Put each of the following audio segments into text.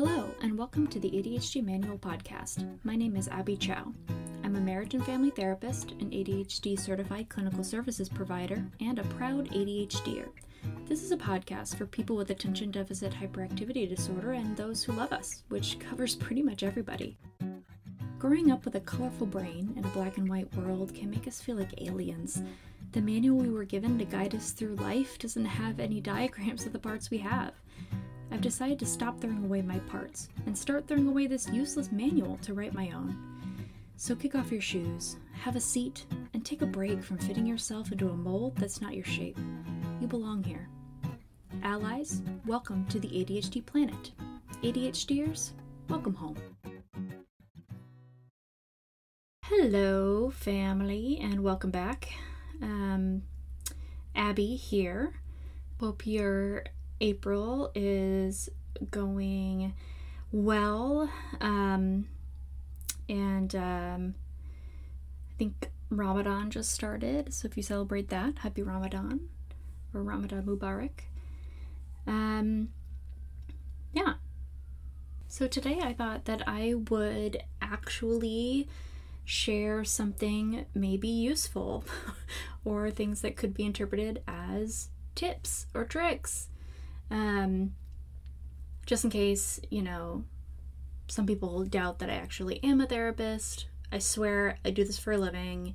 Hello, and welcome to the ADHD Manual Podcast. My name is Abby Chau. I'm a marriage and family therapist, an ADHD certified clinical services provider, and a proud ADHDer. This is a podcast for people with attention deficit hyperactivity disorder and those who love us, which covers pretty much everybody. Growing up with a colorful brain in a black and white world can make us feel like aliens. The manual we were given to guide us through life doesn't have any diagrams of the parts we have. I've decided to stop throwing away my parts and start throwing away this useless manual to write my own. So kick off your shoes, have a seat, and take a break from fitting yourself into a mold that's not your shape. You belong here. Allies, welcome to the ADHD planet. ADHDers, welcome home. Hello, family, and welcome back. Um, Abby here. Hope your April is going well. Um, and um, I think Ramadan just started. So if you celebrate that, happy Ramadan or Ramadan Mubarak. Um, yeah. So today I thought that I would actually share something maybe useful or things that could be interpreted as tips or tricks um, just in case, you know, some people doubt that I actually am a therapist. I swear I do this for a living.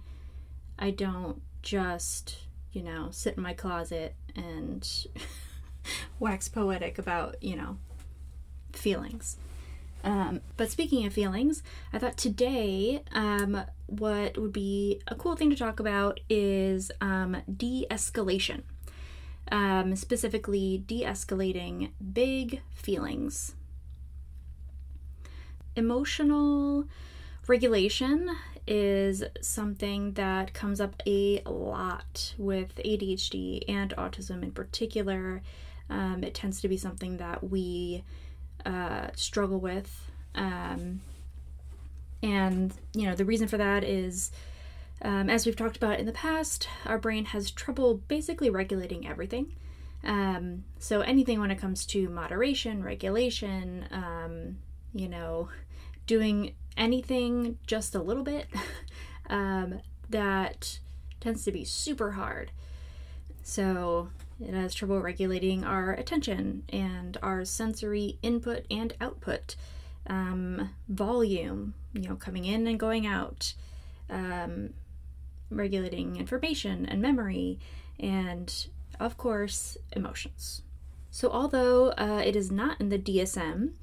I don't just, you know, sit in my closet and wax poetic about, you know, feelings. Um, but speaking of feelings, I thought today um, what would be a cool thing to talk about is um, de escalation um, specifically de escalating big feelings. Emotional regulation is something that comes up a lot with ADHD and autism in particular. Um, it tends to be something that we uh, struggle with. Um, and, you know, the reason for that is um, as we've talked about in the past, our brain has trouble basically regulating everything. Um, so anything when it comes to moderation, regulation, um, you know, doing anything just a little bit, um, that tends to be super hard. So it has trouble regulating our attention and our sensory input and output, um, volume, you know, coming in and going out, um, regulating information and memory, and of course, emotions. So, although uh, it is not in the DSM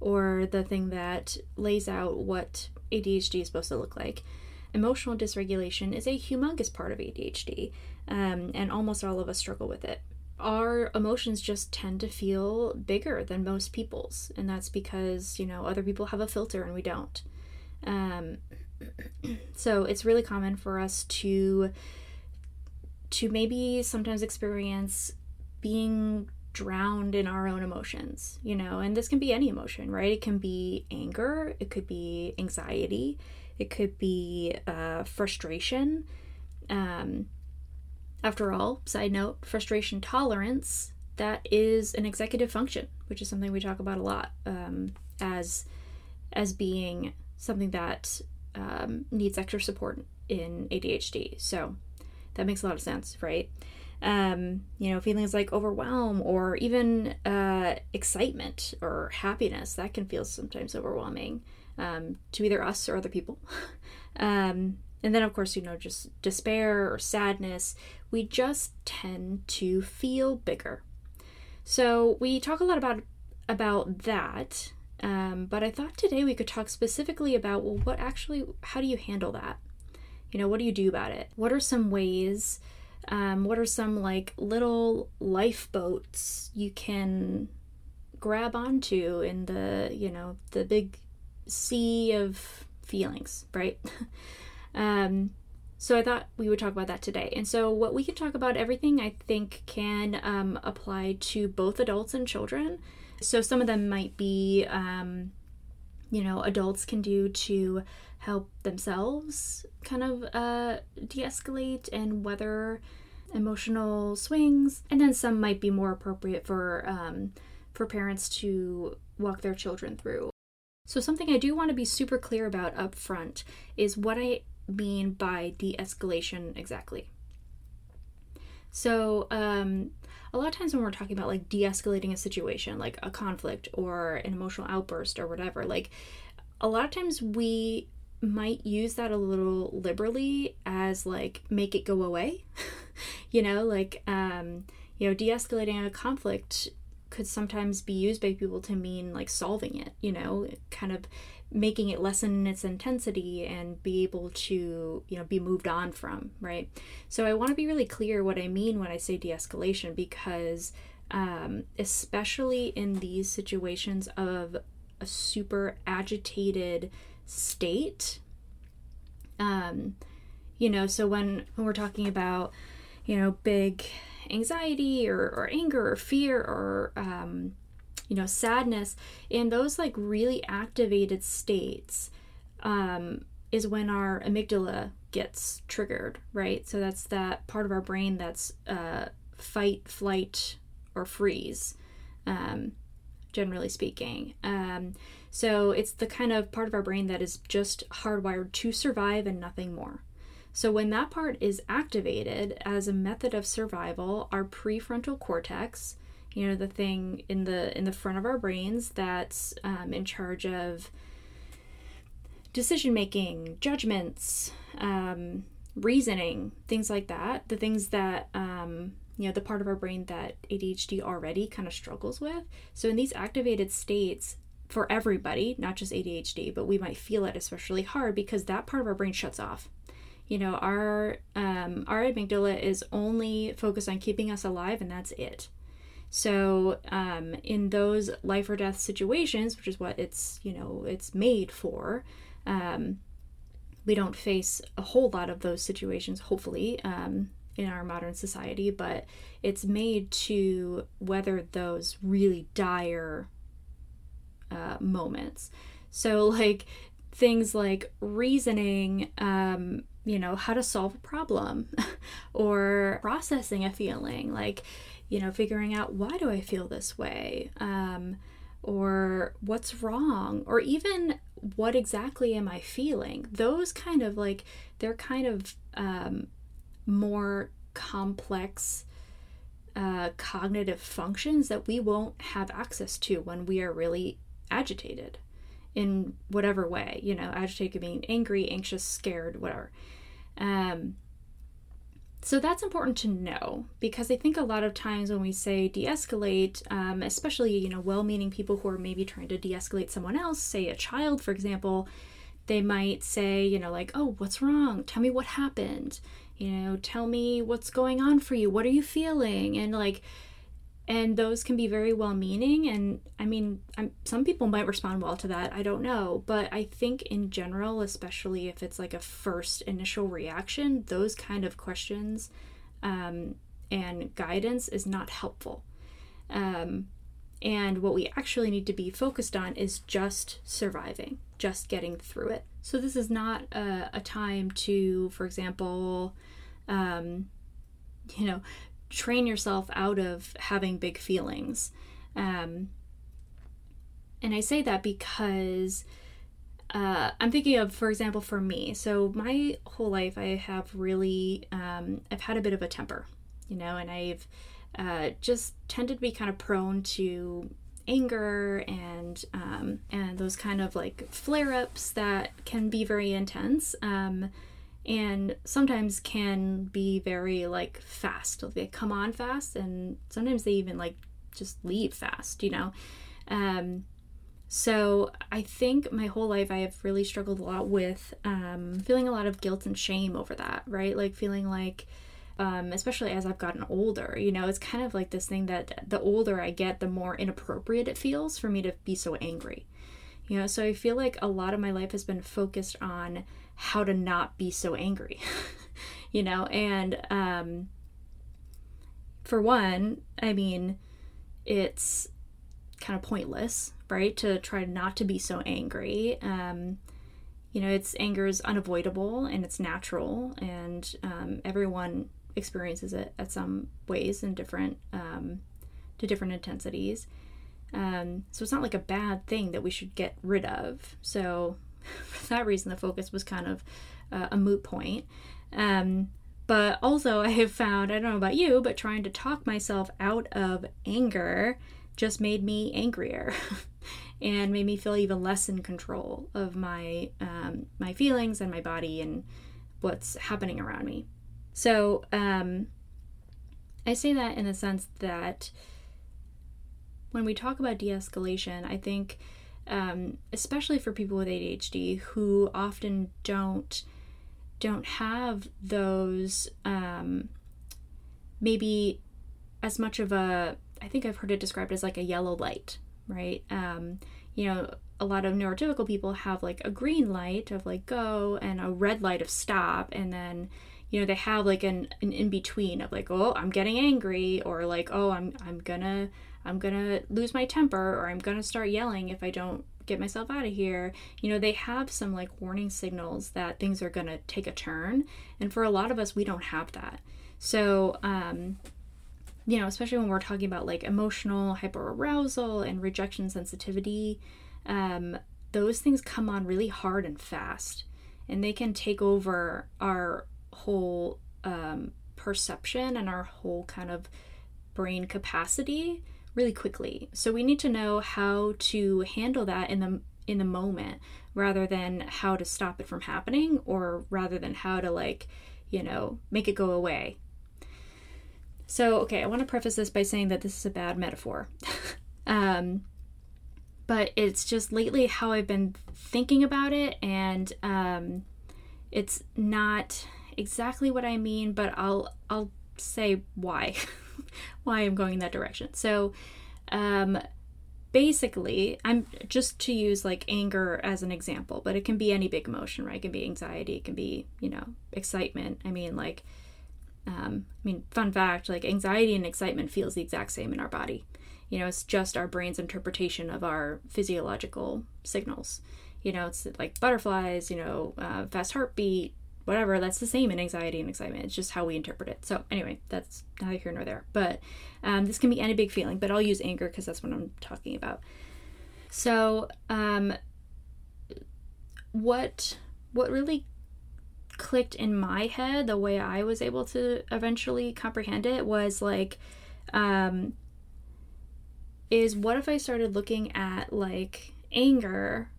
or the thing that lays out what ADHD is supposed to look like, emotional dysregulation is a humongous part of ADHD, um, and almost all of us struggle with it. Our emotions just tend to feel bigger than most people's, and that's because, you know, other people have a filter and we don't. Um, so it's really common for us to to maybe sometimes experience being drowned in our own emotions, you know, and this can be any emotion, right? It can be anger, it could be anxiety, it could be uh, frustration. Um, after all, side note, frustration tolerance, that is an executive function, which is something we talk about a lot um, as as being something that um, needs extra support in ADHD. So that makes a lot of sense, right? Um, you know, feelings like overwhelm or even uh, excitement or happiness that can feel sometimes overwhelming um, to either us or other people. um, and then, of course, you know, just despair or sadness, we just tend to feel bigger. So we talk a lot about about that um, but I thought today we could talk specifically about well, what actually, how do you handle that? You know, what do you do about it? What are some ways? Um, what are some like little lifeboats you can grab onto in the, you know, the big sea of feelings, right? um, so I thought we would talk about that today. And so what we can talk about everything I think can um, apply to both adults and children. So some of them might be, um, you know, adults can do to help themselves kind of uh, de escalate and weather emotional swings. And then some might be more appropriate for. Um, for parents to walk their children through. So, something I do want to be super clear about up front is what I mean by de escalation exactly. So, um, a lot of times when we're talking about like de escalating a situation, like a conflict or an emotional outburst or whatever, like a lot of times we might use that a little liberally as like make it go away. you know, like, um, you know, de escalating a conflict could sometimes be used by people to mean like solving it, you know, kind of making it lessen its intensity and be able to, you know, be moved on from, right? So I want to be really clear what I mean when I say de escalation because, um, especially in these situations of a super agitated state, um, you know, so when, when we're talking about, you know, big anxiety or, or anger or fear or um, you know sadness in those like really activated states um, is when our amygdala gets triggered right? So that's that part of our brain that's uh, fight flight or freeze um, generally speaking. Um, so it's the kind of part of our brain that is just hardwired to survive and nothing more. So when that part is activated as a method of survival, our prefrontal cortex, you know, the thing in the in the front of our brains that's um, in charge of decision making, judgments, um, reasoning, things like that. The things that um, you know, the part of our brain that ADHD already kind of struggles with. So in these activated states, for everybody, not just ADHD, but we might feel it especially hard because that part of our brain shuts off you know our um, our amygdala is only focused on keeping us alive and that's it so um, in those life or death situations which is what it's you know it's made for um, we don't face a whole lot of those situations hopefully um, in our modern society but it's made to weather those really dire uh, moments. So like things like reasoning um, you know, how to solve a problem or processing a feeling, like, you know, figuring out why do I feel this way? Um, or what's wrong? Or even what exactly am I feeling? Those kind of like, they're kind of um, more complex uh, cognitive functions that we won't have access to when we are really agitated in whatever way. You know, agitated mean angry, anxious, scared, whatever. Um, so that's important to know because I think a lot of times when we say de escalate, um, especially, you know, well meaning people who are maybe trying to de escalate someone else, say a child, for example, they might say, you know, like, oh, what's wrong? Tell me what happened. You know, tell me what's going on for you. What are you feeling? And like, and those can be very well meaning and i mean I'm, some people might respond well to that i don't know but i think in general especially if it's like a first initial reaction those kind of questions um, and guidance is not helpful. Um, and what we actually need to be focused on is just surviving just getting through it. So this is not a, a time to for example um, you know train yourself out of having big feelings. Um, and I say that because uh, I'm thinking of, for example, for me. So my whole life, I have really, um, I've had a bit of a temper, you know, and I've uh, just tended to be kind of prone to anger and um, and those kind of like flare ups that can be very intense. Um, and sometimes can be very like fast. They come on fast, and sometimes they even like just leave fast, you know. Um, so I think my whole life I have really struggled a lot with um, feeling a lot of guilt and shame over that, right? Like feeling like, um, especially as I've gotten older, you know, it's kind of like this thing that the older I get, the more inappropriate it feels for me to be so angry. You know, so I feel like a lot of my life has been focused on how to not be so angry, you know, and um, for one, I mean, it's kind of pointless, right? To try not to be so angry. Um, you know, it's anger is unavoidable and it's natural, and um, everyone experiences it at some ways in different um, to different intensities. Um, so it's not like a bad thing that we should get rid of. So for that reason, the focus was kind of uh, a moot point. Um, but also, I have found, I don't know about you, but trying to talk myself out of anger just made me angrier and made me feel even less in control of my um, my feelings and my body and what's happening around me. So um, I say that in the sense that when we talk about de-escalation, I think um, especially for people with ADHD who often don't don't have those um, maybe as much of a I think I've heard it described as like a yellow light, right? Um, you know, a lot of neurotypical people have like a green light of like go and a red light of stop, and then you know they have like an, an in between of like oh I'm getting angry or like oh I'm I'm gonna I'm gonna lose my temper or I'm gonna start yelling if I don't get myself out of here. You know, they have some like warning signals that things are gonna take a turn. And for a lot of us, we don't have that. So, um, you know, especially when we're talking about like emotional hyperarousal and rejection sensitivity, um, those things come on really hard and fast. And they can take over our whole um, perception and our whole kind of brain capacity really quickly. So we need to know how to handle that in the in the moment rather than how to stop it from happening or rather than how to like, you know, make it go away. So, okay, I want to preface this by saying that this is a bad metaphor. um, but it's just lately how I've been thinking about it, and um, it's not exactly what I mean, but I'll I'll say why. why I'm going in that direction. So, um, basically, I'm just to use like anger as an example, but it can be any big emotion, right? It can be anxiety, it can be, you know, excitement. I mean, like, um, I mean, fun fact like, anxiety and excitement feels the exact same in our body. You know, it's just our brain's interpretation of our physiological signals. You know, it's like butterflies, you know, uh, fast heartbeat, whatever that's the same in anxiety and excitement. It's just how we interpret it. So anyway that's neither here nor there. But um, this can be any big feeling but i'll use anger because that's what i'm talking about. So um, what what really clicked in my head the way i was able to eventually comprehend it was like um, is what if i started looking at like anger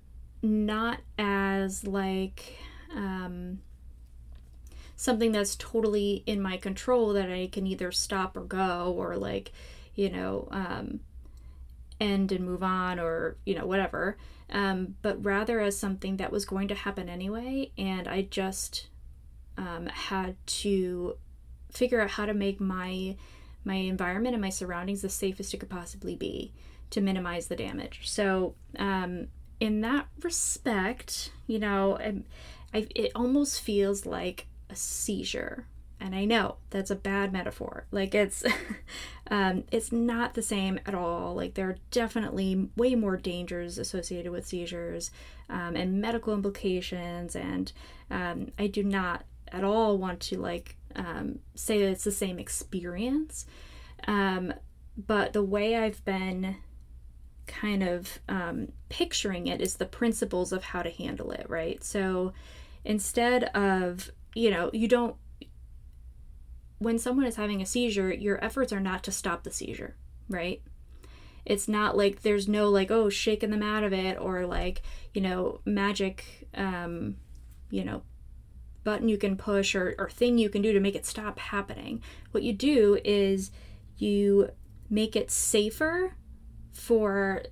not as like um, something that's totally in my control that I can either stop or go or like, you know, um, end and move on or, you know, whatever. Um, but rather as something that was going to happen anyway. And I just um, had to figure out how to make my my environment and my surroundings the safest it could possibly be to minimize the damage. So, um, in that respect, you know, I, I, it almost feels like a seizure. And i know that's a bad metaphor. Like it's um, it's not the same at all. Like there are definitely way more dangers associated with seizures um, and medical implications. And um, i do not at all want to like um, say that it's the same experience. Um, but the way i've been kind of um, picturing it is the principles of how to handle it right? So instead of you know, you don't when someone is having a seizure, your efforts are not to stop the seizure, right? It's not like there's no like, oh, shaking them out of it or like, you know, magic, um, you know, button you can push or, or thing you can do to make it stop happening. What you do is you make it safer for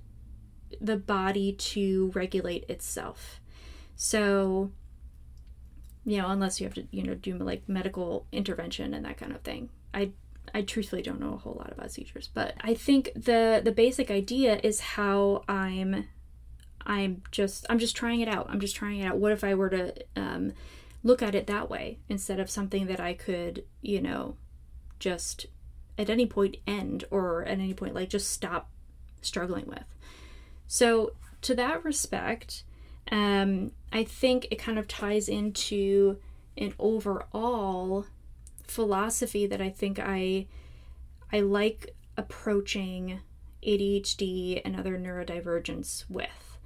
the body to regulate itself. So, you know, unless you have to, you know, do like medical intervention and that kind of thing. I I truthfully don't know a whole lot about seizures, but I think the the basic idea is how I'm I'm just I'm just trying it out. I'm just trying it out. What if I were to um, look at it that way instead of something that I could, you know, just at any point end or at any point like just stop struggling with. So to that respect, um, I think it kind of ties into an overall philosophy that I think I I like approaching ADHD and other neurodivergence with.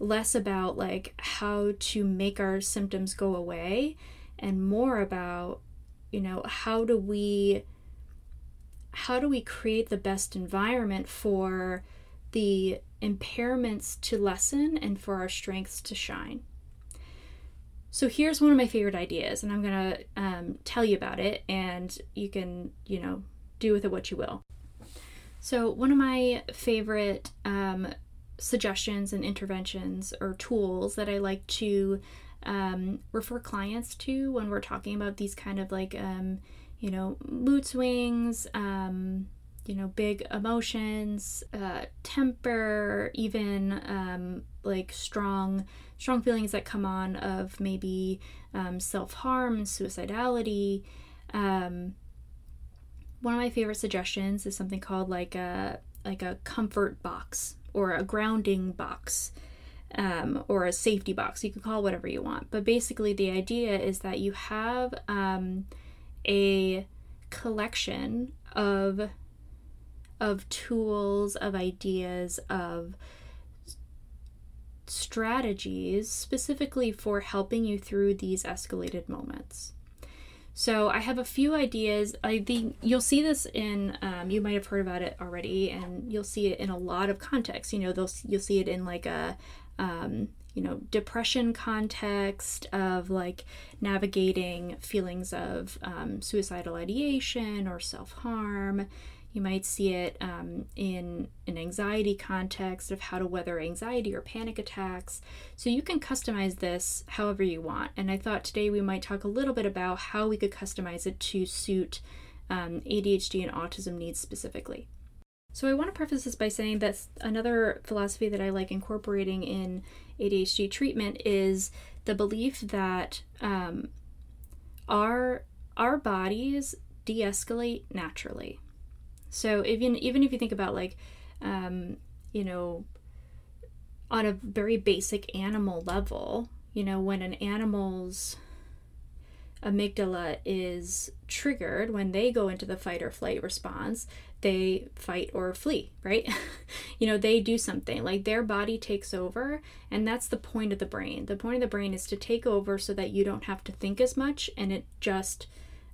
Less about like how to make our symptoms go away and more about, you know, how do we how do we create the best environment for the impairments to lessen and for our strengths to shine. So here's one of my favorite ideas, and I'm gonna um, tell you about it, and you can, you know, do with it what you will. So one of my favorite um, suggestions and interventions or tools that I like to um, refer clients to when we're talking about these kind of like, um, you know, mood swings, um, you know, big emotions, uh, temper, even um, like strong, strong feelings that come on of maybe um, self harm, suicidality. Um, one of my favorite suggestions is something called like a like a comfort box or a grounding box. Um, or a safety box. You can call whatever you want. But basically, the idea is that you have um, a collection of of tools, of ideas, of strategies specifically for helping you through these escalated moments. So I have a few ideas. I think you'll see this in. Um, you might have heard about it already, and you'll see it in a lot of contexts. You know, they'll you'll see it in like a, um, you know, depression context of like navigating feelings of um, suicidal ideation or self harm. You might see it um, in an anxiety context of how to weather anxiety or panic attacks. So you can customize this however you want. And I thought today we might talk a little bit about how we could customize it to suit um, ADHD and autism needs specifically. So I want to preface this by saying that another philosophy that I like incorporating in ADHD treatment is the belief that um, our our bodies de-escalate naturally. So even even if you think about like, um, you know, on a very basic animal level, you know, when an animal's amygdala is triggered, when they go into the fight or flight response, they fight or flee, right? you know, they do something like their body takes over, and that's the point of the brain. The point of the brain is to take over so that you don't have to think as much and it just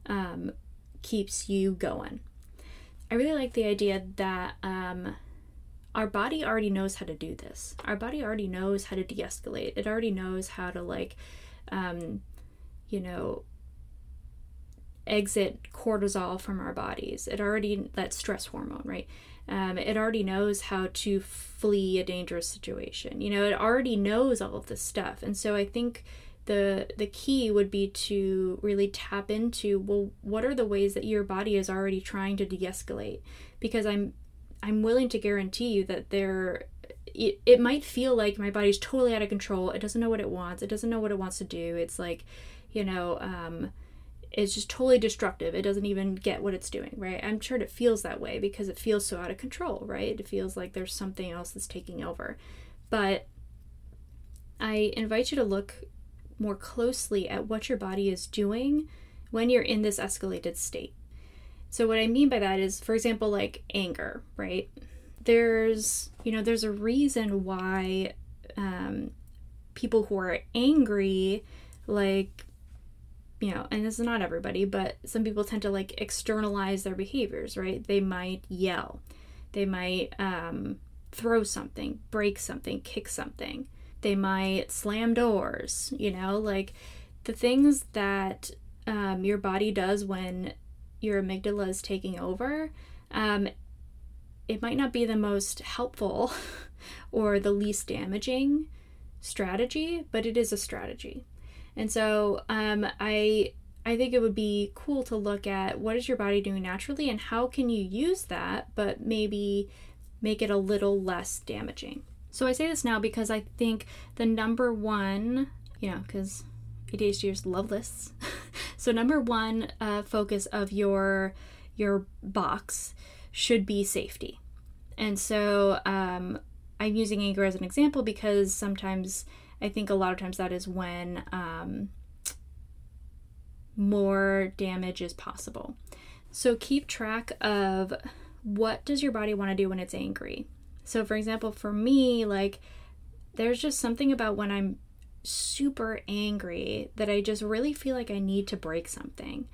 um, keeps you going, I really like the idea that um, our body already knows how to do this. Our body already knows how to de escalate. It already knows how to, like, um, you know, exit cortisol from our bodies. It already, that stress hormone, right? Um, it already knows how to flee a dangerous situation. You know, it already knows all of this stuff. And so I think the the key would be to really tap into well what are the ways that your body is already trying to de-escalate? Because i'm i'm willing to guarantee you that there it, it might feel like my body's totally out of control. It doesn't know what it wants. It doesn't know what it wants to do. It's like you know um it's just totally destructive. It doesn't even get what it's doing right? I'm sure it feels that way because it feels so out of control right? It feels like there's something else that's taking over. But I invite you to look more closely at what your body is doing when you're in this escalated state. So, what I mean by that is, for example, like anger, right? There's, you know, there's a reason why um, people who are angry, like, you know, and this is not everybody, but some people tend to like externalize their behaviors, right? They might yell, they might um, throw something, break something, kick something they might slam doors, you know, like the things that um, your body does when your amygdala is taking over. Um, it might not be the most helpful or the least damaging strategy, but it is a strategy. And so um, I I think it would be cool to look at what is your body doing naturally and how can you use that, but maybe make it a little less damaging. So I say this now because I think the number one, you know, because ADHDers love lists. so number one uh, focus of your your box should be safety. And so um, I'm using anger as an example because sometimes I think a lot of times that is when um, more damage is possible. So keep track of what does your body want to do when it's angry? So, for example, for me, like, there's just something about when I'm super angry that I just really feel like I need to break something.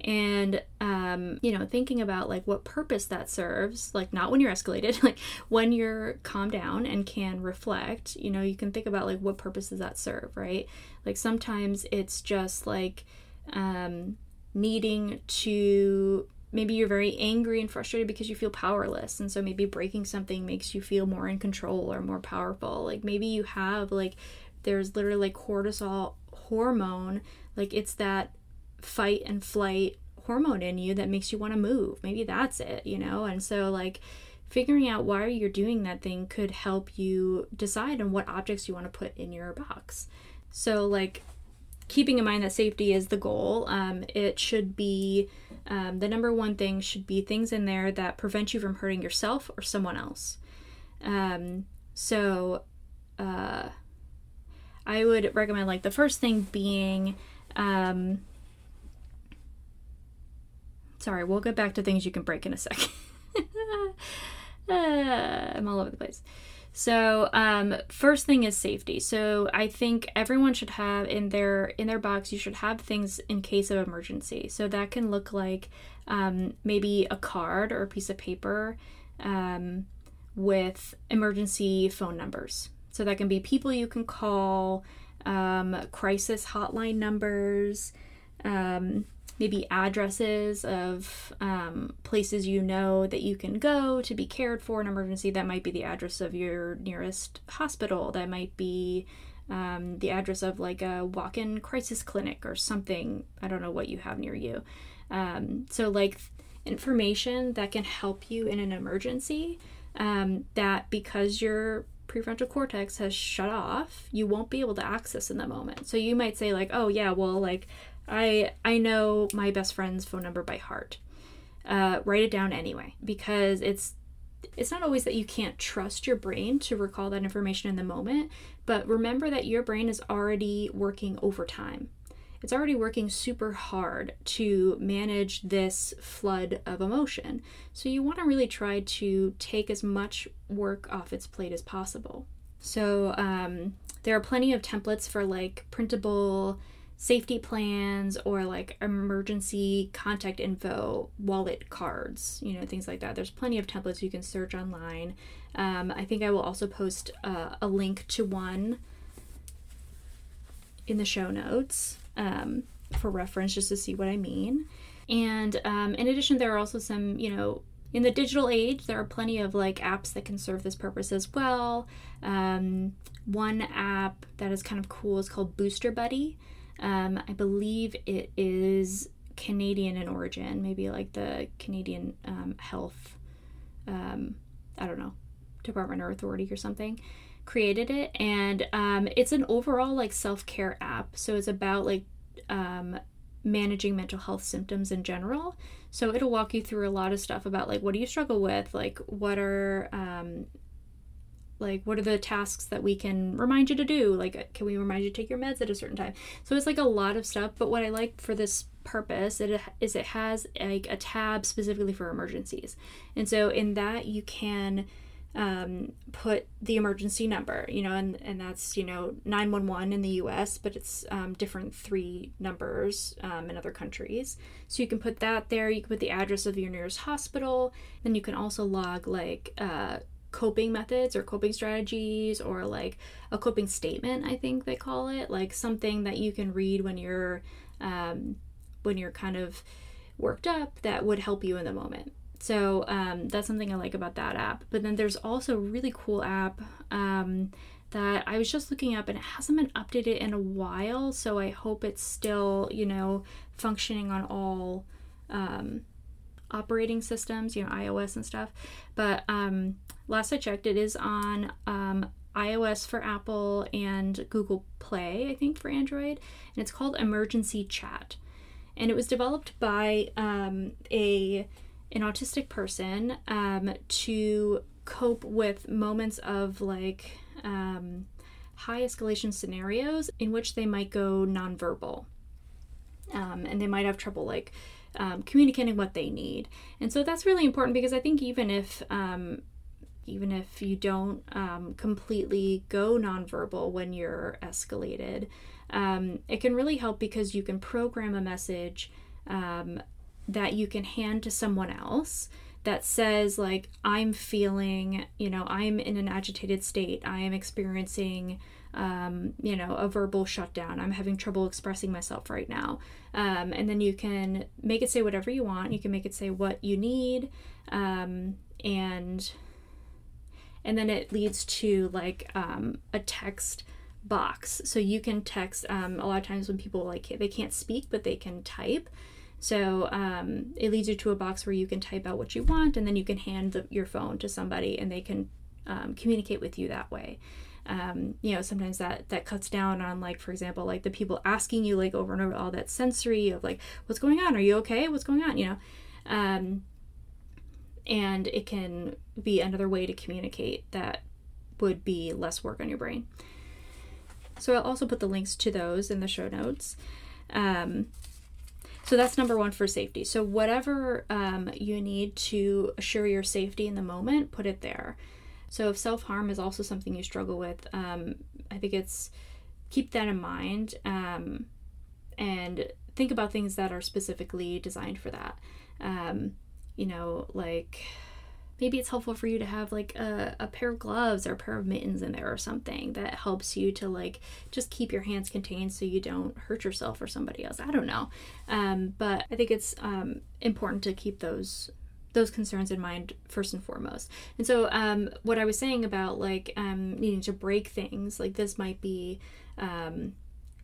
And, um, you know, thinking about like what purpose that serves, like not when you're escalated, like when you're calmed down and can reflect, you know, you can think about like what purpose does that serve, right? Like sometimes it's just like um, needing to maybe you're very angry and frustrated because you feel powerless and so maybe breaking something makes you feel more in control or more powerful. Like maybe you have like there's literally like cortisol hormone like it's that fight and flight hormone in you that makes you want to move. Maybe that's it you know? And so like figuring out why you're doing that thing could help you decide on what objects you want to put in your box. So like keeping in mind that safety is the goal um, it should be um, the number one thing should be things in there that prevent you from hurting yourself or someone else um, so uh, I would recommend like the first thing being um sorry, we'll get back to things you can break in a second. uh, I'm all over the place. So, um, first thing is safety. So, I think everyone should have in their in their box. You should have things in case of emergency. So that can look like um, maybe a card or a piece of paper um, with emergency phone numbers. So that can be people you can call, um, crisis hotline numbers, um, maybe addresses of um, places you know that you can go to be cared for in emergency. That might be the address of your nearest hospital. That might be um, the address of like a walk in crisis clinic or something. I don't know what you have near you. Um, so, like information that can help you in an emergency um, that because you're prefrontal cortex has shut off, you won't be able to access in the moment. So you might say like, "Oh yeah, well like I I know my best friend's phone number by heart." Uh, write it down anyway because it's it's not always that you can't trust your brain to recall that information in the moment, but remember that your brain is already working overtime it's already working super hard to manage this flood of emotion. So you want to really try to take as much work off its plate as possible. So um, there are plenty of templates for like printable safety plans or like emergency contact info wallet cards you know things like that there's plenty of templates you can search online um, i think i will also post uh, a link to one in the show notes um, for reference just to see what I mean. And um, in addition, there are also some, you know, in the digital age, there are plenty of like apps that can serve this purpose as well. Um, one app that is kind of cool is called BoosterBuddy. Um, I believe it is Canadian in origin, maybe like the Canadian um, Health, um, I don't know, Department or Authority or something created it. And um, it's an overall like self-care app. So it's about like um, managing mental health symptoms in general. So it'll walk you through a lot of stuff about like what do you struggle with? Like what are um, like what are the tasks that we can remind you to do like can we remind you to take your meds at a certain time so it's like a lot of stuff but what i like for this purpose it is it has like a tab specifically for emergencies and so in that you can um, put the emergency number, you know, and, and that's, you know, 911 in the US, but it's um, different three numbers um, in other countries. So you can put that there. You can put the address of your nearest hospital. Then you can also log like uh, coping methods or coping strategies or like a coping statement, I think they call it, like something that you can read when you're, um, when you're kind of worked up that would help you in the moment. So um, that's something I like about that app. But then there's also a really cool app um, that I was just looking up and it hasn't been updated in a while. So I hope it's still, you know, functioning on all um, operating systems, you know, iOS and stuff. But um, last I checked, it is on um, iOS for Apple and Google Play, I think, for Android. And it's called Emergency Chat. And it was developed by um, a an autistic person um, to cope with moments of like um, high escalation scenarios in which they might go nonverbal. Um, and they might have trouble like um, communicating what they need. And so that's really important because I think even if um, even if you don't um, completely go nonverbal when you're escalated, um, it can really help because you can program a message um, that you can hand to someone else that says like i'm feeling you know i'm in an agitated state i am experiencing um, you know a verbal shutdown. I'm having trouble expressing myself right now. Um, and then you can make it say whatever you want. You can make it say what you need um, and and then it leads to like um, a text box. So you can text um, a lot of times when people like they can't speak but they can type. So um, it leads you to a box where you can type out what you want, and then you can hand the, your phone to somebody, and they can um, communicate with you that way. Um, you know, sometimes that that cuts down on like, for example, like the people asking you like over and over all that sensory of like, what's going on? Are you okay? What's going on? You know, um, and it can be another way to communicate that would be less work on your brain. So I'll also put the links to those in the show notes. Um, so that's number one for safety. So whatever um, you need to assure your safety in the moment, put it there. So if self harm is also something you struggle with, um, I think it's keep that in mind um, and think about things that are specifically designed for that. Um, you know, like maybe it's helpful for you to have like a, a pair of gloves or a pair of mittens in there or something that helps you to like just keep your hands contained so you don't hurt yourself or somebody else i don't know um, but i think it's um, important to keep those those concerns in mind first and foremost. And so um, what i was saying about like um, needing to break things like this might be um,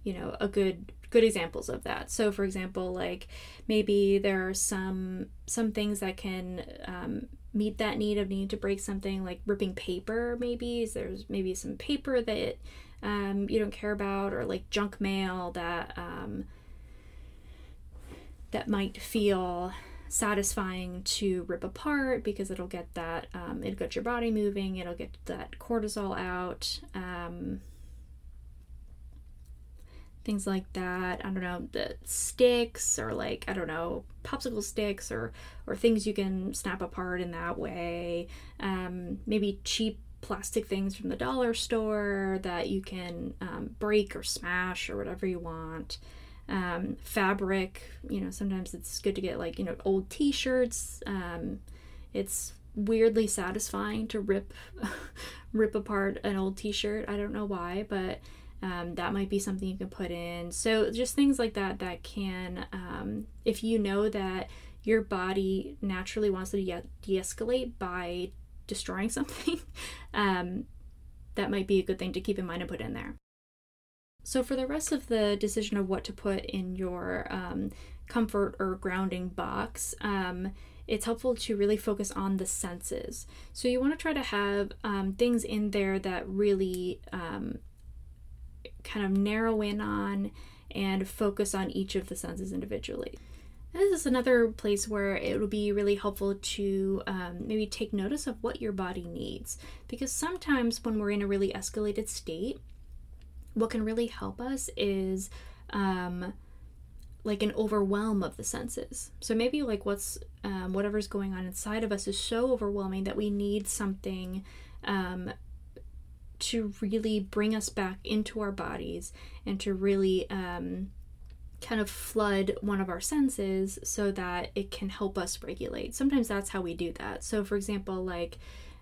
you know a good good examples of that. So for example like maybe there are some some things that can um, meet that need of needing to break something like ripping paper maybe. There's maybe some paper that um, you don't care about or like junk mail that um, that might feel satisfying to rip apart because it'll get that um, it'll get your body moving it'll get that cortisol out um, things like that. I don't know, the sticks or like I don't know, popsicle sticks or or things you can snap apart in that way. Um, maybe cheap plastic things from the dollar store that you can um, break or smash or whatever you want. Um, fabric, you know, sometimes it's good to get like you know old T-shirts. Um, it's weirdly satisfying to rip rip apart an old T-shirt. I don't know why, but um, that might be something you can put in. So, just things like that that can, um, if you know that your body naturally wants to de escalate by destroying something, um, that might be a good thing to keep in mind and put in there. So, for the rest of the decision of what to put in your um, comfort or grounding box, um, it's helpful to really focus on the senses. So, you want to try to have um, things in there that really um, kind of narrow in on and focus on each of the senses individually. This is another place where it would be really helpful to um, maybe take notice of what your body needs. Because sometimes when we're in a really escalated state, what can really help us is um, like an overwhelm of the senses. So maybe like what's um, whatever's going on inside of us is so overwhelming that we need something um, to really bring us back into our bodies and to really um, kind of flood one of our senses so that it can help us regulate. Sometimes that's how we do that. So, for example, like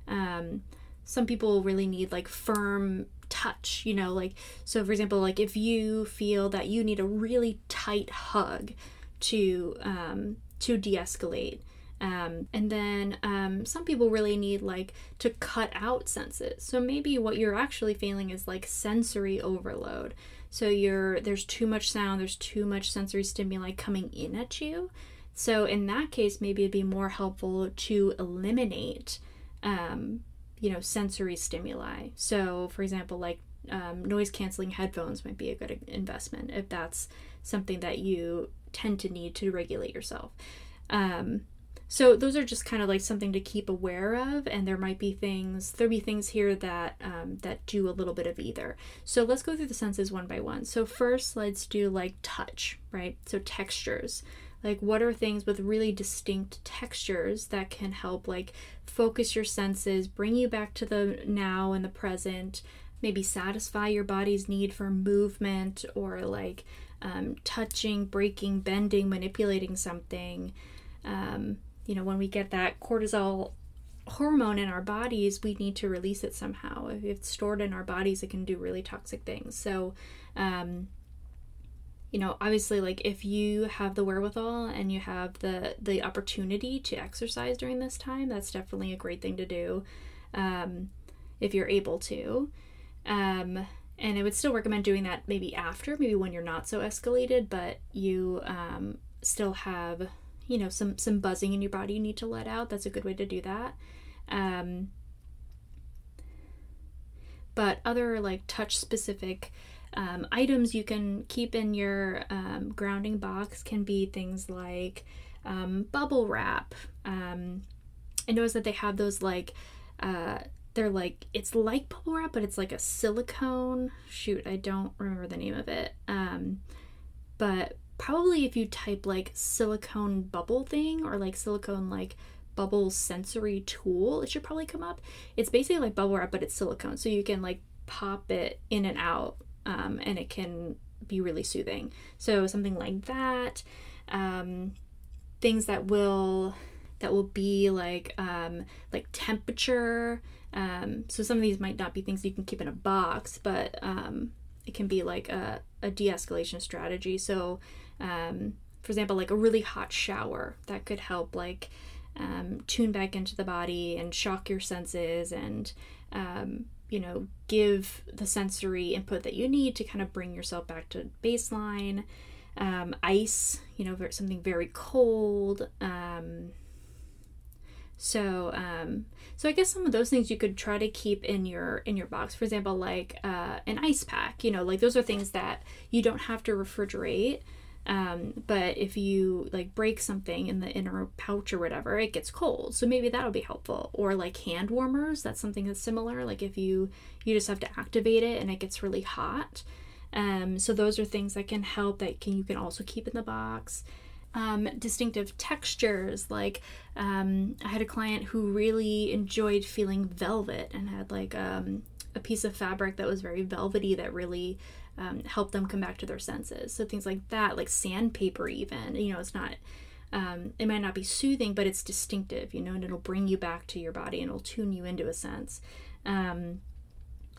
um, some people really need like firm touch, you know, like so for example, like if you feel that you need a really tight hug to um, to de-escalate um, and then um, some people really need like to cut out senses. So maybe what you're actually feeling is like sensory overload. So you're there's too much sound, there's too much sensory stimuli coming in at you. So in that case, maybe it'd be more helpful to eliminate, um, you know, sensory stimuli. So for example, like um, noise canceling headphones might be a good investment if that's something that you tend to need to regulate yourself. Um, so those are just kind of like something to keep aware of, and there might be things there'll be things here that um, that do a little bit of either. So let's go through the senses one by one. So first, let's do like touch, right? So textures, Like, what are things with really distinct textures that can help, like, focus your senses, bring you back to the now and the present, maybe satisfy your body's need for movement or, like, um, touching, breaking, bending, manipulating something. Um, you know, when we get that cortisol hormone in our bodies, we need to release it somehow. If it's stored in our bodies, it can do really toxic things. So, um, you know, obviously, like if you have the wherewithal and you have the the opportunity to exercise during this time, that's definitely a great thing to do. Um, if you're able to. Um, and I would still recommend doing that maybe after, maybe when you're not so escalated, but you um, still have, you know, some some buzzing in your body you need to let out. That's a good way to do that. Um, but other like touch specific um, items you can keep in your um, grounding box can be things like um, bubble wrap. Um, I noticed that they have those like uh, they're like it's like bubble wrap, but it's like a silicone. Shoot, I don't remember the name of it. Um, but probably if you type like silicone bubble thing or like silicone like bubble sensory tool, it should probably come up. It's basically like bubble wrap, but it's silicone, so you can like pop it in and out, um, and it can be really soothing. So something like that. Um, things that will that will be like um, like temperature um, so some of these might not be things you can keep in a box, but um, it can be like a, a de-escalation strategy. So, um, for example, like a really hot shower that could help like um, tune back into the body and shock your senses and um, you know give the sensory input that you need to kind of bring yourself back to baseline. Um, ice, you know, something very cold. Um, so, um, so I guess some of those things you could try to keep in your in your box. For example, like uh, an ice pack. You know, like those are things that you don't have to refrigerate. Um, but if you like break something in the inner pouch or whatever, it gets cold. So maybe that'll be helpful. Or like hand warmers. That's something that's similar. Like if you you just have to activate it and it gets really hot. Um, so those are things that can help. That can you can also keep in the box um, distinctive textures. Like, um, I had a client who really enjoyed feeling velvet and had like um, a piece of fabric that was very velvety that really um, helped them come back to their senses. So things like that, like sandpaper, even. You know, it's not. Um, it might not be soothing, but it's distinctive, you know, and it'll bring you back to your body and it'll tune you into a sense. Um,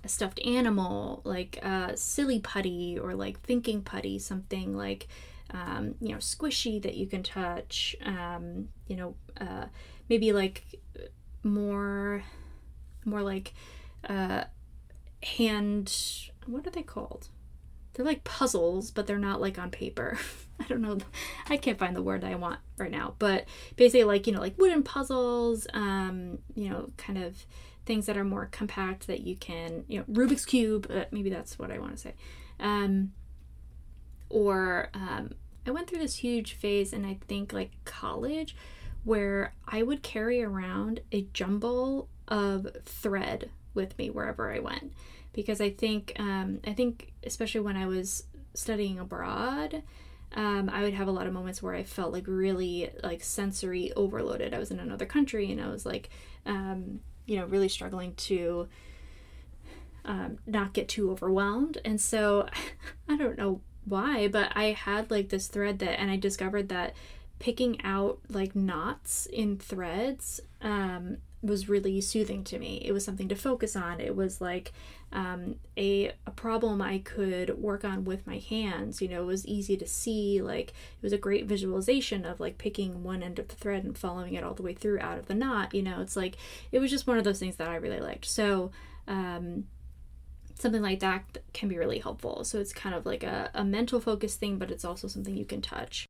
a stuffed animal, like uh, silly putty or like thinking putty, something like um, you know, squishy that you can touch, um, you know, uh, maybe like more, more like uh, hand, what are they called? They're like puzzles, but they're not like on paper. I don't know. I can't find the word I want right now, but basically, like, you know, like wooden puzzles, um, you know, kind of things that are more compact that you can, you know, Rubik's Cube, uh, maybe that's what I want to say. Um, or um, I went through this huge phase in I think like college where I would carry around a jumble of thread with me wherever I went because I think um, I think especially when I was studying abroad um, I would have a lot of moments where I felt like really like sensory overloaded. I was in another country and I was like, um, you know, really struggling to um, not get too overwhelmed. And so I don't know why, but I had like this thread that, and I discovered that picking out like knots in threads um, was really soothing to me. It was something to focus on. It was like um, a, a problem I could work on with my hands. You know, it was easy to see. Like, it was a great visualization of like picking one end of the thread and following it all the way through out of the knot. You know, it's like, it was just one of those things that I really liked. So, um, something like that can be really helpful. So it's kind of like a, a mental focus thing, but it's also something you can touch.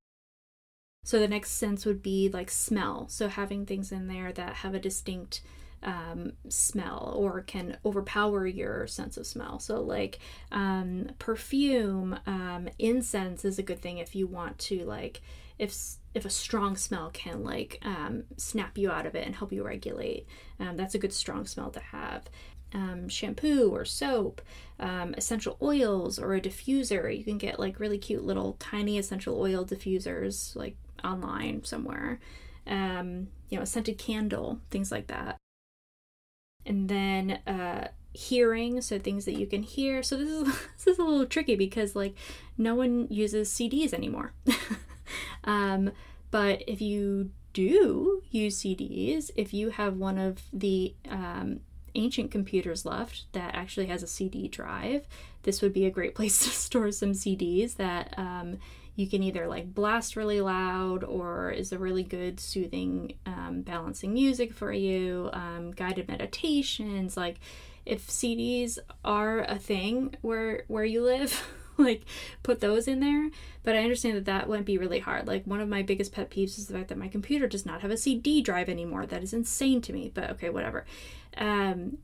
So the next sense would be like smell. So having things in there that have a distinct um, smell or can overpower your sense of smell. So like um, perfume, um, incense is a good thing if you want to like if if a strong smell can like um, snap you out of it and help you regulate. Um, that's a good strong smell to have um, shampoo or soap, um, essential oils, or a diffuser. You can get like really cute little tiny essential oil diffusers. Like online somewhere. Um, you know, a scented candle, things like that. And then uh, hearing, so things that you can hear. So this is this is a little tricky because like no one uses CDs anymore. um, but if you do use CDs, if you have one of the um, ancient computers left that actually has a CD drive, this would be a great place to store some CDs that um, you can either like blast really loud or is a really good soothing um, balancing music for you, um, guided meditations. Like if CDs are a thing where where you live. like put those in there but i understand that that wouldn't be really hard like one of my biggest pet peeves is the fact that my computer does not have a cd drive anymore that is insane to me but okay whatever um,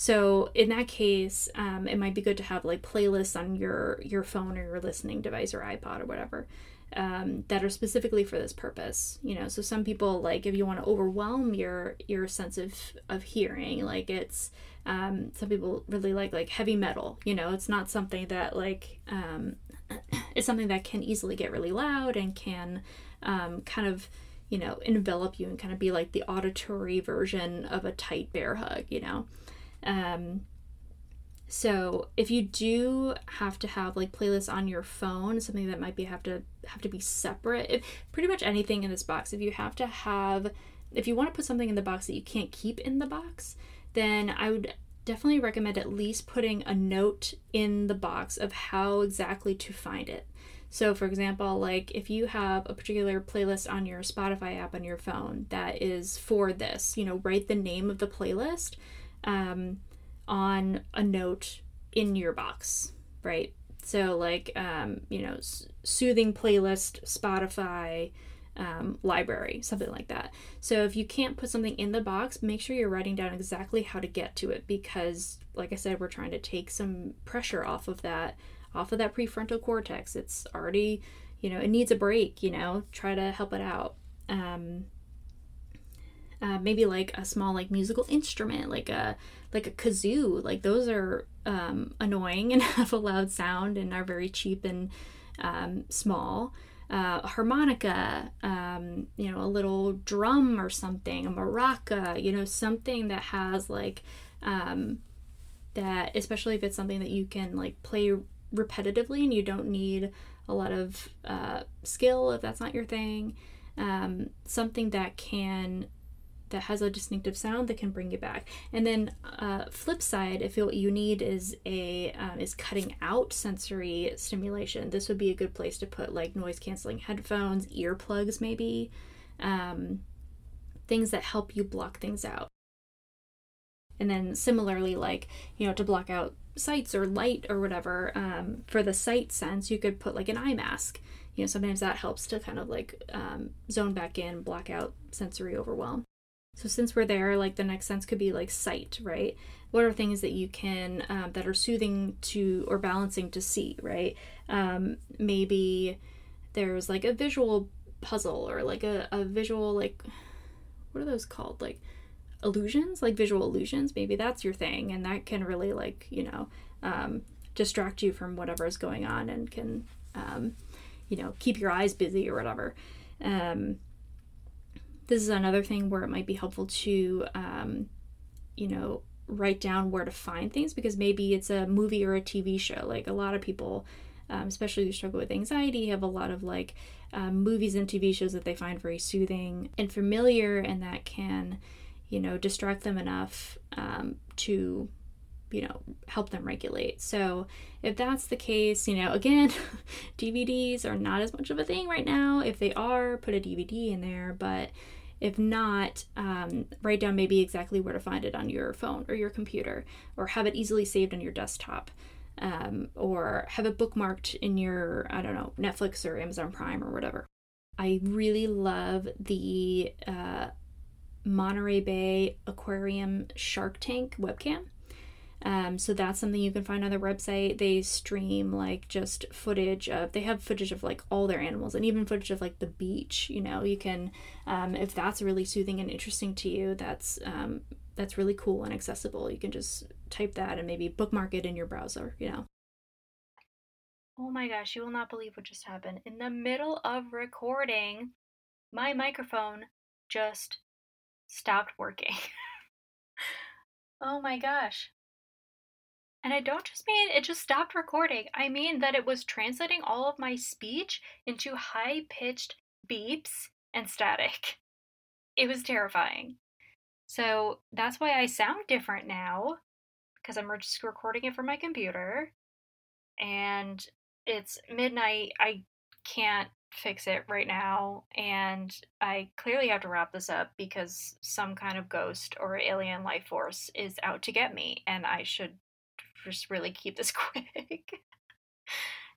so in that case, um, it might be good to have like playlists on your your phone or your listening device or iPod or whatever um, that are specifically for this purpose. You know, so some people like if you want to overwhelm your your sense of of hearing, like it's um, some people really like like heavy metal. You know, it's not something that like um, it's something that can easily get really loud and can um, kind of you know, envelop you and kind of be like the auditory version of a tight bear hug, you know. Um, so if you do have to have like playlists on your phone, something that might be have to have to be separate. If, pretty much anything in this box, if you have to have, if you want to put something in the box that you can't keep in the box, then I would definitely recommend at least putting a note in the box of how exactly to find it. So, for example, like if you have a particular playlist on your Spotify app on your phone that is for this, you know, write the name of the playlist um, on a note in your box, right? So, like, um, you know, soothing playlist, Spotify, um, library, something like that. So, if you can't put something in the box, make sure you're writing down exactly how to get to it because, like I said, we're trying to take some pressure off of that off of that prefrontal cortex. It's already, you know, it needs a break, you know, try to help it out. Um, uh, maybe like a small like musical instrument like a like a kazoo like those are um, annoying and have a loud sound and are very cheap and um, small uh, harmonica um, you know a little drum or something a maraca you know something that has like um, that especially if it's something that you can like play repetitively and you don't need a lot of uh, skill if that's not your thing. Um, something that can that has a distinctive sound that can bring you back. And then uh, flip side, if what you need is a um, is cutting out sensory stimulation, this would be a good place to put like noise canceling headphones, earplugs, maybe um, things that help you block things out. And then similarly, like you know, to block out sights or light or whatever um, for the sight sense you could put like an eye mask you know sometimes that helps to kind of like um, zone back in block out sensory overwhelm so since we're there like the next sense could be like sight right what are things that you can um, that are soothing to or balancing to see right um, maybe there's like a visual puzzle or like a, a visual like what are those called like illusions, like visual illusions. Maybe that's your thing, and that can really like you know um, distract you from whatever is going on and can um, you know keep your eyes busy or whatever. Um, this is another thing where it might be helpful to um, you know write down where to find things because maybe it's a movie or a TV show. Like a lot of people, um, especially who struggle with anxiety, have a lot of like um, movies and TV shows that they find very soothing and familiar, and that can you know, distract them enough um, to, you know, help them regulate. So if that's the case, you know, again, DVDs are not as much of a thing right now. If they are, put a DVD in there. But if not, um, write down maybe exactly where to find it on your phone or your computer, or have it easily saved on your desktop. Um, or have it bookmarked in your, I don't know, Netflix or Amazon Prime or whatever. I really love the uh, Monterey Bay Aquarium Shark Tank webcam. Um, so that's something you can find on their website. They stream like just footage of, they have footage of like all their animals and even footage of like the beach. You know, you can, um, if that's really soothing and interesting to you, that's, um, that's really cool and accessible. You can just type that and maybe bookmark it in your browser, you know. Oh my gosh, you will not believe what just happened. In the middle of recording, my microphone just stopped working. oh my gosh. And I don't just mean it just stopped recording. I mean that it was translating all of my speech into high pitched beeps and static. It was terrifying. So that's why I sound different now, because I'm just recording it from my computer. And it's midnight. I can't fix it right now. And I clearly have to wrap this up because some kind of ghost or alien life force is out to get me. And I should just really keep this quick.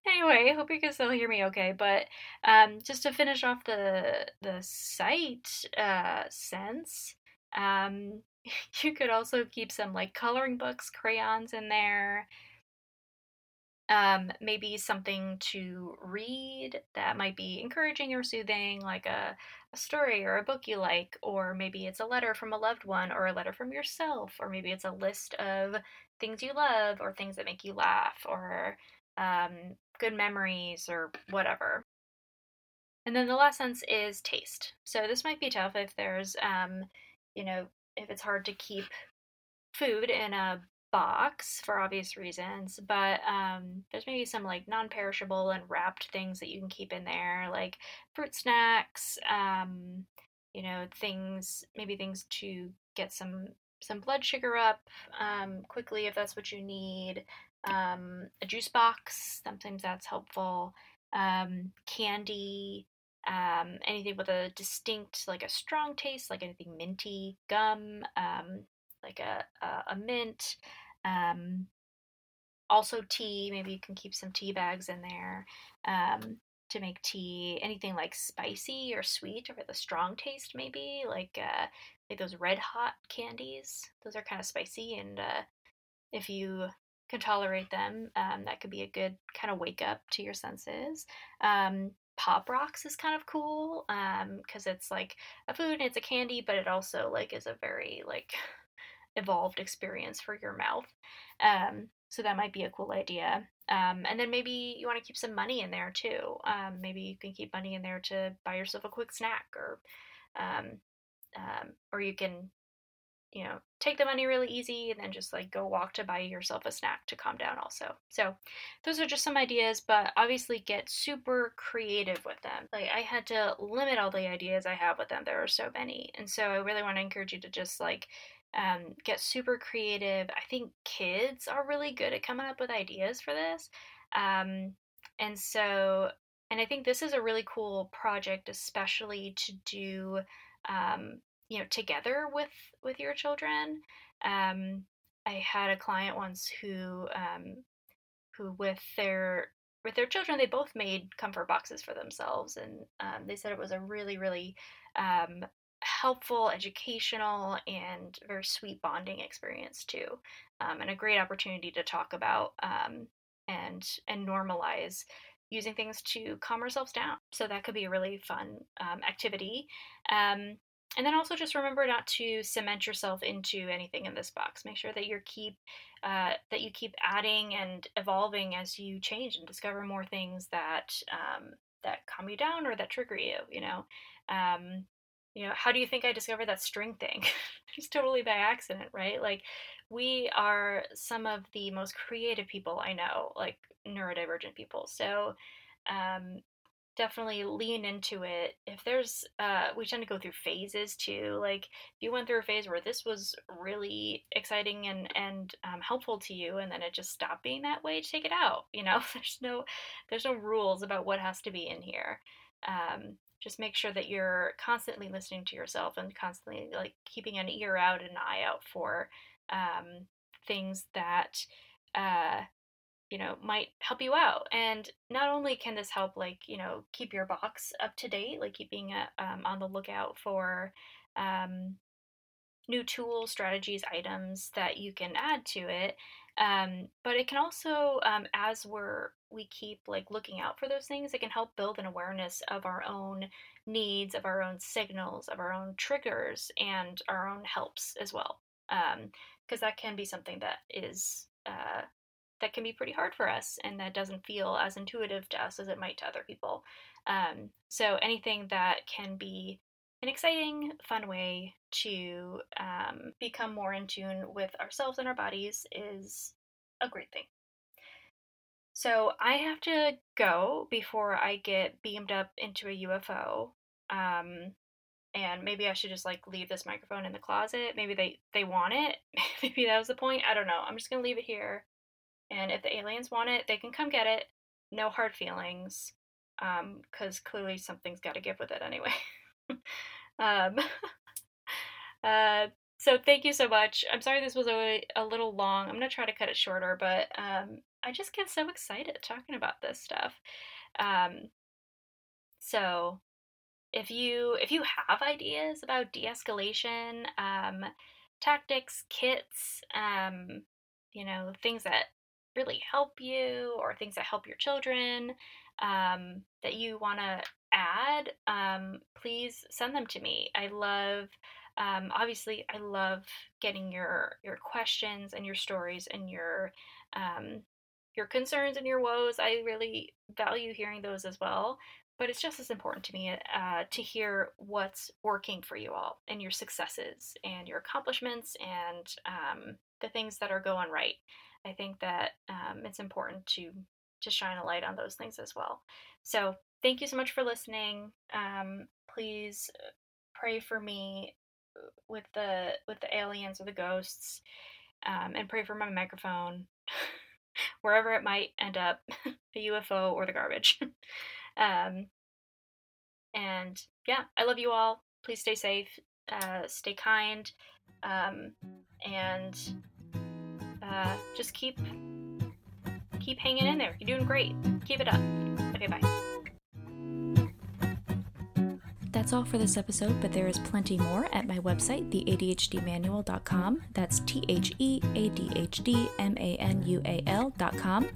anyway, I hope you can still hear me okay. But um, just to finish off the the sight uh, sense, um, you could also keep some like coloring books, crayons in there. Um, maybe something to read that might be encouraging or soothing, like a, a story or a book you like, or maybe it's a letter from a loved one or a letter from yourself, or maybe it's a list of things you love or things that make you laugh or um, good memories or whatever. And then the last sense is taste. So this might be tough if there's, um, you know, if it's hard to keep food in a box for obvious reasons, but um, there's maybe some like non-perishable and wrapped things that you can keep in there, like fruit snacks, um, you know, things maybe things to get some some blood sugar up um, quickly if that's what you need. Um, a juice box, sometimes that's helpful. Um, candy, um, anything with a distinct, like a strong taste, like anything minty, gum, um, like a, a, a mint. Um, also, tea, maybe you can keep some tea bags in there to make tea. Anything like spicy or sweet or with a strong taste, maybe, like uh, like those red hot candies. Those are kind of spicy, and uh, if you can tolerate them, um, that could be a good kind of wake up to your senses. Um, Pop rocks is kind of cool because um, it's like a food and it's a candy, but it also like is a very like evolved experience for your mouth. Um, so that might be a cool idea. Um, and then maybe you want to keep some money in there too. Um, maybe you can keep money in there to buy yourself a quick snack or um, um, or you can you know take the money really easy and then just like go walk to buy yourself a snack to calm down also. So those are just some ideas but obviously get super creative with them. Like i had to limit all the ideas i have with them. There are so many. And so i really want to encourage you to just like um, get super creative. I think kids are really good at coming up with ideas for this. Um, and so and i think this is a really cool project especially to do um, you know together with with your children. Um, i had a client once who um, who with their with their children they both made comfort boxes for themselves and um, they said it was a really really um, helpful educational and very sweet bonding experience too um, and a great opportunity to talk about um, and and normalize using things to calm ourselves down. So that could be a really fun um, activity. Um, and then also just remember not to cement yourself into anything in this box. Make sure that you keep uh, that you keep adding and evolving as you change and discover more things that um, that calm you down or that trigger you. You know, um, you know, how do you think I discovered that string thing? it's totally by accident, right? Like, we are some of the most creative people I know, like neurodivergent people. So, um, definitely lean into it. If there's, uh, we tend to go through phases too. Like, if you went through a phase where this was really exciting and and um, helpful to you, and then it just stopped being that way, take it out. You know, there's no there's no rules about what has to be in here. Um, just make sure that you're constantly listening to yourself and constantly like keeping an ear out and an eye out for um, things that uh, you know might help you out. And not only can this help like you know keep your box up to date like keeping um, on the lookout for um, new tools strategies items that you can add to it um, but it can also um, as we're we keep like looking out for those things, it can help build an awareness of our own needs, of our own signals, of our own triggers, and our own helps as well. Because um, that can be something that is uh, that can be pretty hard for us and that doesn't feel as intuitive to us as it might to other people. Um, so anything that can be an exciting, fun way to um, become more in tune with ourselves and our bodies is a great thing. So I have to go before I get beamed up into a UFO. Um, and maybe I should just like leave this microphone in the closet. Maybe they they want it. maybe that was the point. I don't know. I'm just gonna leave it here. And if the aliens want it, they can come get it. No hard feelings, because um, clearly something's got to give with it anyway. um, uh, so thank you so much. I'm sorry this was a, a little long. I'm gonna try to cut it shorter, but um, I just get so excited talking about this stuff. Um, so if you if you have ideas about de-escalation um, tactics, kits, um, you know things that really help you or things that help your children um, that you want to add, um, please send them to me. I love um, obviously i love getting your your questions and your stories and your um, your concerns and your woes. I really value hearing those as well but it's just as important to me uh, to hear what's working for you all and your successes and your accomplishments and um, the things that are going right. I think that um, it's important to to shine a light on those things as well. So thank you so much for listening. Um, please pray for me with the with the aliens or the ghosts, um, and pray for my microphone, wherever it might end up, the UFO or the garbage. um, and yeah, I love you all. Please stay safe, uh, stay kind, um, and uh, just keep keep hanging in there. You're doing great. Keep it up. Okay, bye. That's all for this episode, but there is plenty more at my website, theadhdmanual.com. That's T H E A D H D M A N U A L.com.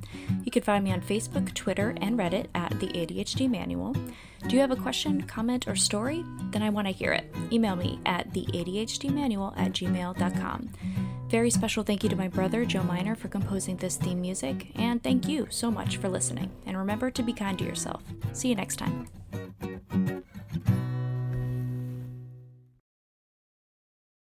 You can find me on Facebook, Twitter, and Reddit at The ADHD Manual. Do you have a question, comment, or story? Then I want to hear it. Email me at theadhdmanual at gmail.com. Very special thank you to my brother, Joe Miner, for composing this theme music, and thank you so much for listening. And remember to be kind to yourself. See you next time.